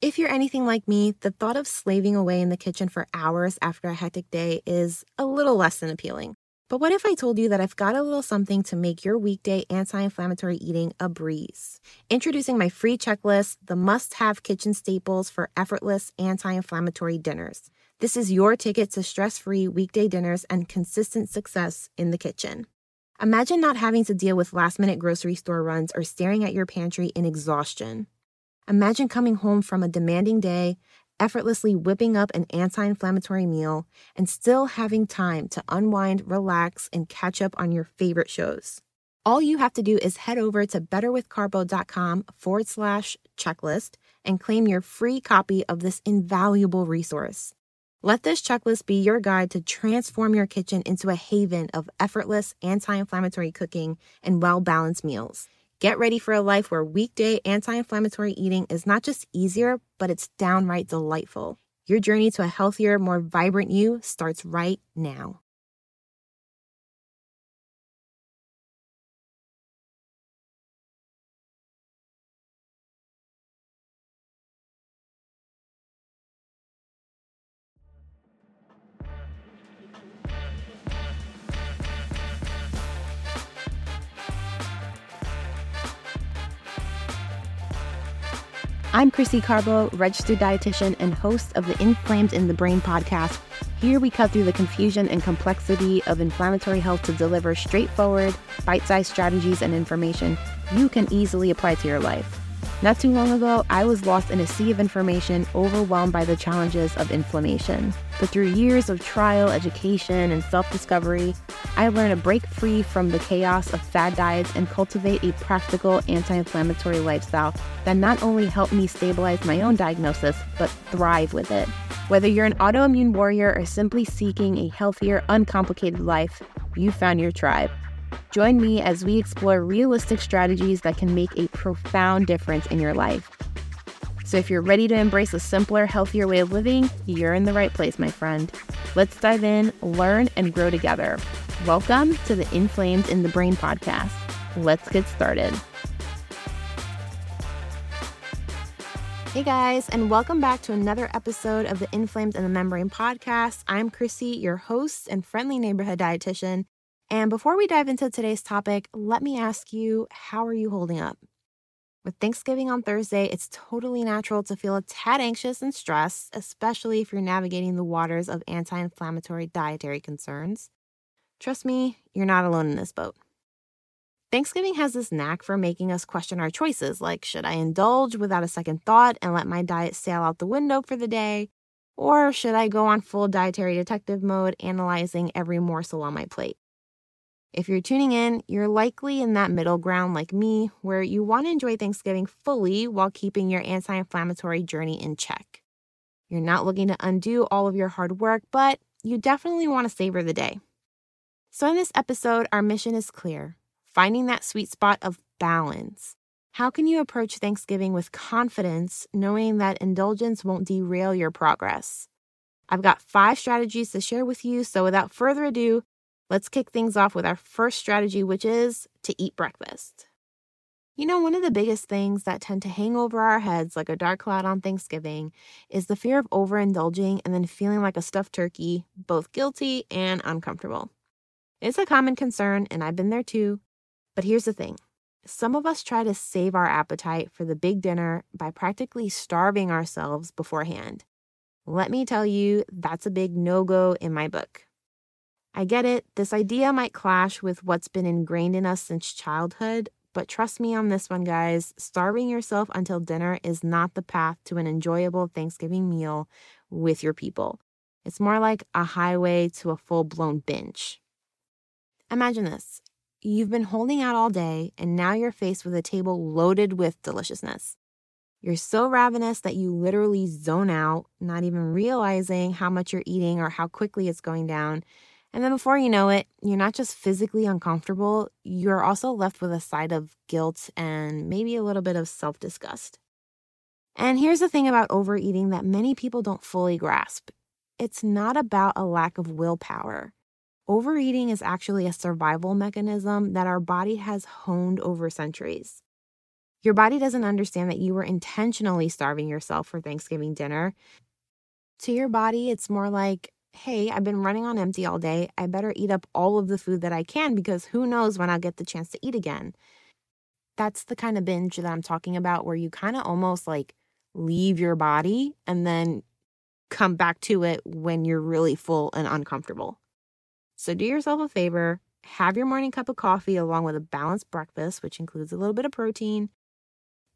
If you're anything like me, the thought of slaving away in the kitchen for hours after a hectic day is a little less than appealing. But what if I told you that I've got a little something to make your weekday anti inflammatory eating a breeze? Introducing my free checklist, the must have kitchen staples for effortless anti inflammatory dinners. This is your ticket to stress free weekday dinners and consistent success in the kitchen. Imagine not having to deal with last minute grocery store runs or staring at your pantry in exhaustion. Imagine coming home from a demanding day, effortlessly whipping up an anti inflammatory meal, and still having time to unwind, relax, and catch up on your favorite shows. All you have to do is head over to betterwithcarbo.com forward slash checklist and claim your free copy of this invaluable resource. Let this checklist be your guide to transform your kitchen into a haven of effortless anti inflammatory cooking and well balanced meals. Get ready for a life where weekday anti inflammatory eating is not just easier, but it's downright delightful. Your journey to a healthier, more vibrant you starts right now. I'm Krissy Carbo, registered dietitian and host of the Inflamed in the Membrane podcast. Here we cut through the confusion and complexity of inflammatory health to deliver straightforward, bite sized strategies and information you can easily apply to your life. Not too long ago, I was lost in a sea of information, overwhelmed by the challenges of inflammation. But through years of trial, education, and self discovery, I learned to break free from the chaos of fad diets and cultivate a practical anti inflammatory lifestyle that not only helped me stabilize my own diagnosis, but thrive with it. Whether you're an autoimmune warrior or simply seeking a healthier, uncomplicated life, you found your tribe. Join me as we explore realistic strategies that can make a profound difference in your life. So, if you're ready to embrace a simpler, healthier way of living, you're in the right place, my friend. Let's dive in, learn, and grow together. Welcome to the Inflamed in the Membrane podcast. Let's get started. Hey guys, and welcome back to another episode of the Inflamed in the Membrane podcast. I'm Krissy, your host and friendly neighborhood dietitian. And before we dive into today's topic, let me ask you how are you holding up? With Thanksgiving on Thursday, it's totally natural to feel a tad anxious and stressed, especially if you're navigating the waters of anti inflammatory dietary concerns. Trust me, you're not alone in this boat. Thanksgiving has this knack for making us question our choices like, should I indulge without a second thought and let my diet sail out the window for the day? Or should I go on full dietary detective mode, analyzing every morsel on my plate? If you're tuning in, you're likely in that middle ground like me, where you want to enjoy Thanksgiving fully while keeping your anti inflammatory journey in check. You're not looking to undo all of your hard work, but you definitely want to savor the day. So, in this episode, our mission is clear finding that sweet spot of balance. How can you approach Thanksgiving with confidence, knowing that indulgence won't derail your progress? I've got five strategies to share with you, so without further ado, Let's kick things off with our first strategy, which is to eat breakfast. You know, one of the biggest things that tend to hang over our heads like a dark cloud on Thanksgiving is the fear of overindulging and then feeling like a stuffed turkey, both guilty and uncomfortable. It's a common concern, and I've been there too. But here's the thing some of us try to save our appetite for the big dinner by practically starving ourselves beforehand. Let me tell you, that's a big no go in my book. I get it, this idea might clash with what's been ingrained in us since childhood, but trust me on this one, guys. Starving yourself until dinner is not the path to an enjoyable Thanksgiving meal with your people. It's more like a highway to a full blown binge. Imagine this you've been holding out all day, and now you're faced with a table loaded with deliciousness. You're so ravenous that you literally zone out, not even realizing how much you're eating or how quickly it's going down. And then before you know it, you're not just physically uncomfortable, you're also left with a side of guilt and maybe a little bit of self disgust. And here's the thing about overeating that many people don't fully grasp it's not about a lack of willpower. Overeating is actually a survival mechanism that our body has honed over centuries. Your body doesn't understand that you were intentionally starving yourself for Thanksgiving dinner. To your body, it's more like, hey, I've been running on empty all day. I better eat up all of the food that I can because who knows when I'll get the chance to eat again. That's the kind of binge that I'm talking about where you kind of almost like leave your body and then come back to it when you're really full and uncomfortable. So do yourself a favor, have your morning cup of coffee along with a balanced breakfast, which includes a little bit of protein.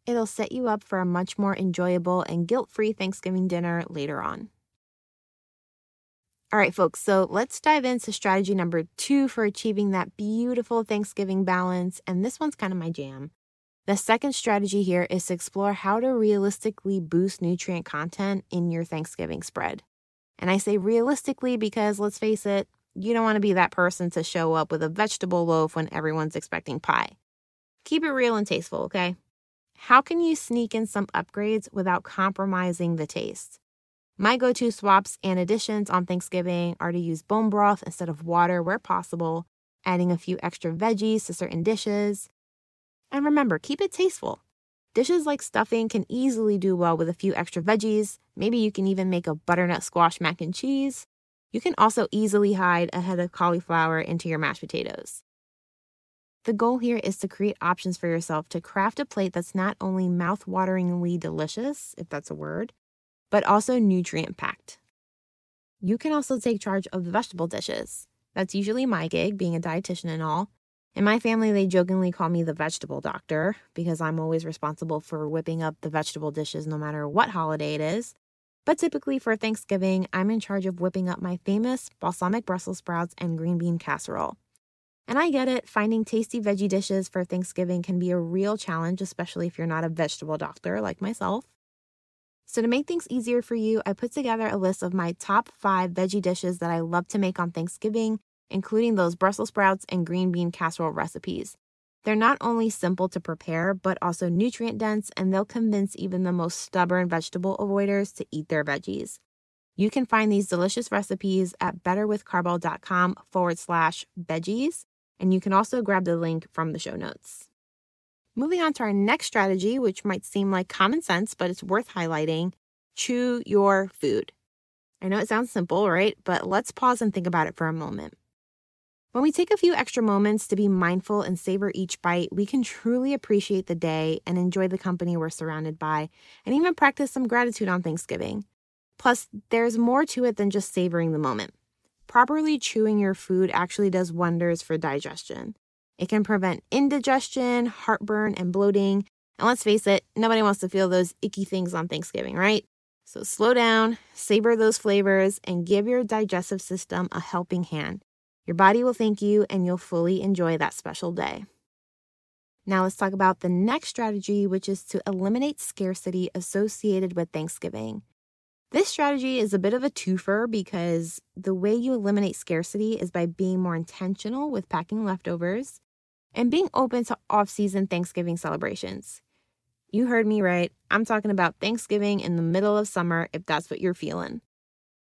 It'll set you up for a much more enjoyable and guilt free Thanksgiving dinner later on. All right, folks, so let's dive into strategy number two for achieving that beautiful Thanksgiving balance. And this one's kind of my jam. The second strategy here is to explore how to realistically boost nutrient content in your Thanksgiving spread. And I say realistically because let's face it, you don't want to be that person to show up with a vegetable loaf when everyone's expecting pie. Keep it real and tasteful, okay? How can you sneak in some upgrades without compromising the taste? My go to swaps and additions on Thanksgiving are to use bone broth instead of water where possible, adding a few extra veggies to certain dishes, and remember, keep it tasteful. Dishes like stuffing can easily do well with a few extra veggies. Maybe you can even make a butternut squash mac and cheese. You can also easily hide a head of cauliflower into your mashed potatoes. The goal here is to create options for yourself to craft a plate that's not only mouth-wateringly delicious, if that's a word, but also nutrient packed. You can also take charge of the vegetable dishes. That's usually my gig, being a dietitian and all. In my family, they jokingly call me the vegetable doctor because I'm always responsible for whipping up the vegetable dishes no matter what holiday it is. But typically for Thanksgiving, I'm in charge of whipping up my famous balsamic Brussels sprouts and green bean casserole. And I get it, finding tasty veggie dishes for Thanksgiving can be a real challenge, especially if you're not a vegetable doctor like myself. So, to make things easier for you, I put together a list of my top five veggie dishes that I love to make on Thanksgiving including those Brussels sprouts and green bean casserole recipes. They're not only simple to prepare, but also nutrient dense, and they'll convince even the most stubborn vegetable avoiders to eat their veggies. You can find these delicious recipes at betterwithcarbo.com forward slash veggies, and you can also grab the link from the show notes. Moving on to our next strategy, which might seem like common sense, but it's worth highlighting chew your food. I know it sounds simple, right? But let's pause and think about it for a moment. When we take a few extra moments to be mindful and savor each bite, we can truly appreciate the day and enjoy the company we're surrounded by, and even practice some gratitude on Thanksgiving. Plus, there's more to it than just savoring the moment. Properly chewing your food actually does wonders for digestion. It can prevent indigestion, heartburn, and bloating. And let's face it, nobody wants to feel those icky things on Thanksgiving, right? So slow down, savor those flavors, and give your digestive system a helping hand. Your body will thank you and you'll fully enjoy that special day. Now, let's talk about the next strategy, which is to eliminate scarcity associated with Thanksgiving. This strategy is a bit of a twofer because the way you eliminate scarcity is by being more intentional with packing leftovers and being open to off season Thanksgiving celebrations. You heard me right. I'm talking about Thanksgiving in the middle of summer if that's what you're feeling.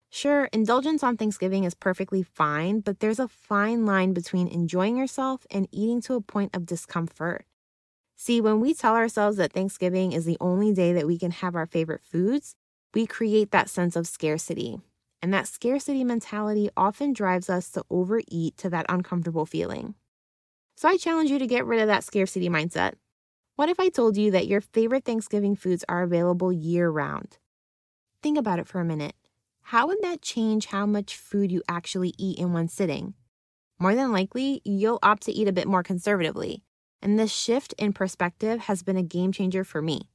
Sure, indulgence on Thanksgiving is perfectly fine, but there's a fine line between enjoying yourself and eating to a point of discomfort. See, when we tell ourselves that Thanksgiving is the only day that we can have our favorite foods, we create that sense of scarcity. And that scarcity mentality often drives us to overeat to that uncomfortable feeling. So I challenge you to get rid of that scarcity mindset. What if I told you that your favorite Thanksgiving foods are available year round? Think about it for a minute how would that change how much food you actually eat in one sitting? More than likely, you'll opt to eat a bit more conservatively. And this shift in perspective has been a game changer for me.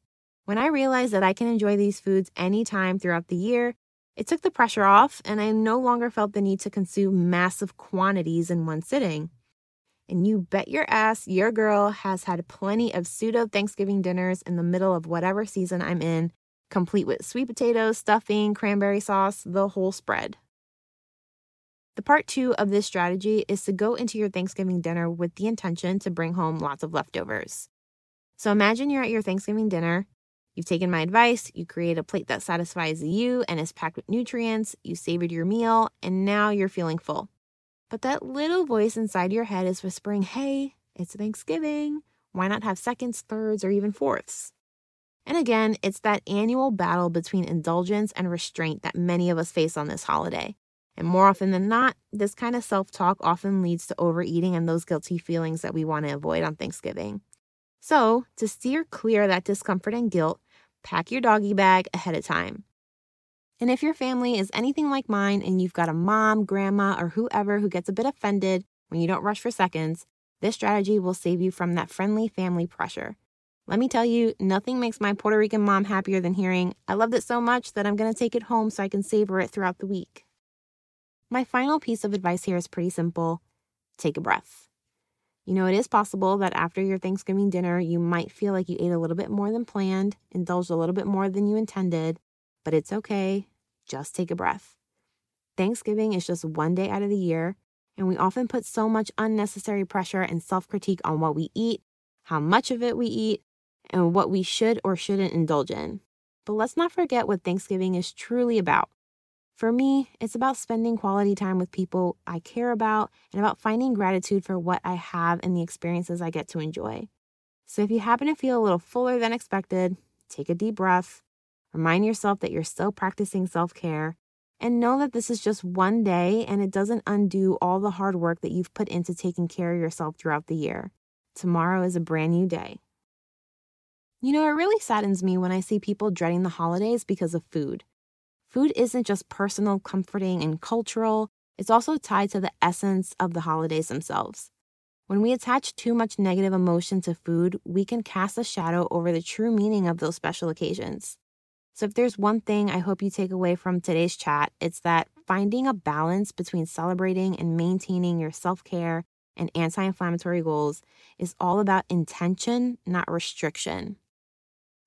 When I realized that I can enjoy these foods anytime throughout the year, it took the pressure off, and I no longer felt the need to consume massive quantities in one sitting. And you bet your ass your girl has had plenty of pseudo Thanksgiving dinners in the middle of whatever season I'm in complete with sweet potatoes, stuffing, cranberry sauce, the whole spread. The part two of this strategy is to go into your Thanksgiving dinner with the intention to bring home lots of leftovers. So imagine you're at your Thanksgiving dinner. You've taken my advice, you create a plate that satisfies you and is packed with nutrients, you savored your meal, and now you're feeling full. But that little voice inside your head is whispering, hey, it's Thanksgiving. Why not have seconds, thirds, or even fourths? And again, it's that annual battle between indulgence and restraint that many of us face on this holiday. And more often than not, this kind of self talk often leads to overeating and those guilty feelings that we want to avoid on Thanksgiving. So, to steer clear of that discomfort and guilt, pack your doggy bag ahead of time. And if your family is anything like mine and you've got a mom, grandma, or whoever who gets a bit offended when you don't rush for seconds, this strategy will save you from that friendly family pressure. Let me tell you, nothing makes my Puerto Rican mom happier than hearing, I loved it so much that I'm going to take it home so I can savor it throughout the week. My final piece of advice here is pretty simple take a breath. You know, it is possible that after your Thanksgiving dinner, you might feel like you ate a little bit more than planned, indulged a little bit more than you intended, but it's okay. Just take a breath. Thanksgiving is just one day out of the year, and we often put so much unnecessary pressure and self critique on what we eat, how much of it we eat, and what we should or shouldn't indulge in. But let's not forget what Thanksgiving is truly about. For me, it's about spending quality time with people I care about and about finding gratitude for what I have and the experiences I get to enjoy. So if you happen to feel a little fuller than expected, take a deep breath, remind yourself that you're still practicing self care, and know that this is just one day and it doesn't undo all the hard work that you've put into taking care of yourself throughout the year. Tomorrow is a brand new day. You know, it really saddens me when I see people dreading the holidays because of food. Food isn't just personal, comforting, and cultural, it's also tied to the essence of the holidays themselves. When we attach too much negative emotion to food, we can cast a shadow over the true meaning of those special occasions. So, if there's one thing I hope you take away from today's chat, it's that finding a balance between celebrating and maintaining your self care and anti inflammatory goals is all about intention, not restriction.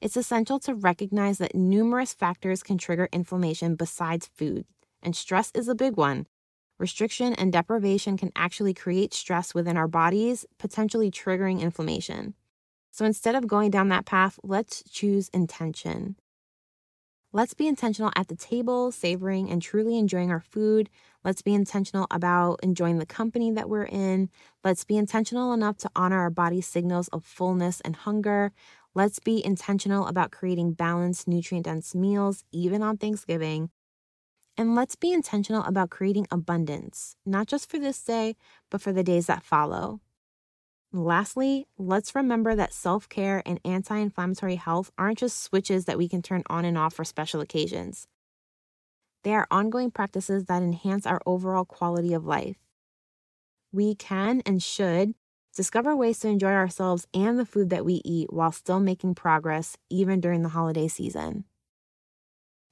It's essential to recognize that numerous factors can trigger inflammation besides food, and stress is a big one. Restriction and deprivation can actually create stress within our bodies, potentially triggering inflammation. So instead of going down that path, let's choose intention. Let's be intentional at the table, savoring and truly enjoying our food. Let's be intentional about enjoying the company that we're in. Let's be intentional enough to honor our body's signals of fullness and hunger. Let's be intentional about creating balanced, nutrient dense meals, even on Thanksgiving. And let's be intentional about creating abundance, not just for this day, but for the days that follow. Lastly, let's remember that self care and anti inflammatory health aren't just switches that we can turn on and off for special occasions. They are ongoing practices that enhance our overall quality of life. We can and should Discover ways to enjoy ourselves and the food that we eat while still making progress, even during the holiday season.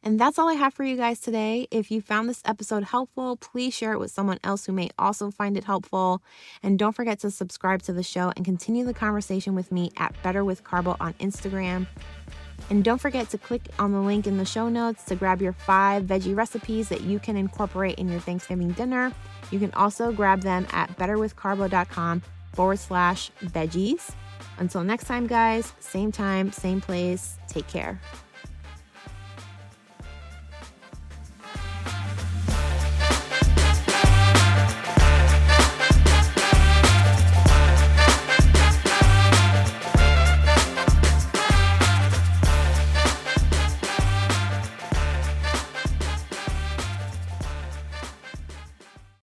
And that's all I have for you guys today. If you found this episode helpful, please share it with someone else who may also find it helpful. And don't forget to subscribe to the show and continue the conversation with me at Better with Carbo on Instagram. And don't forget to click on the link in the show notes to grab your five veggie recipes that you can incorporate in your Thanksgiving dinner. You can also grab them at betterwithcarbo.com forward slash veggies. Until next time, guys, same time, same place. Take care.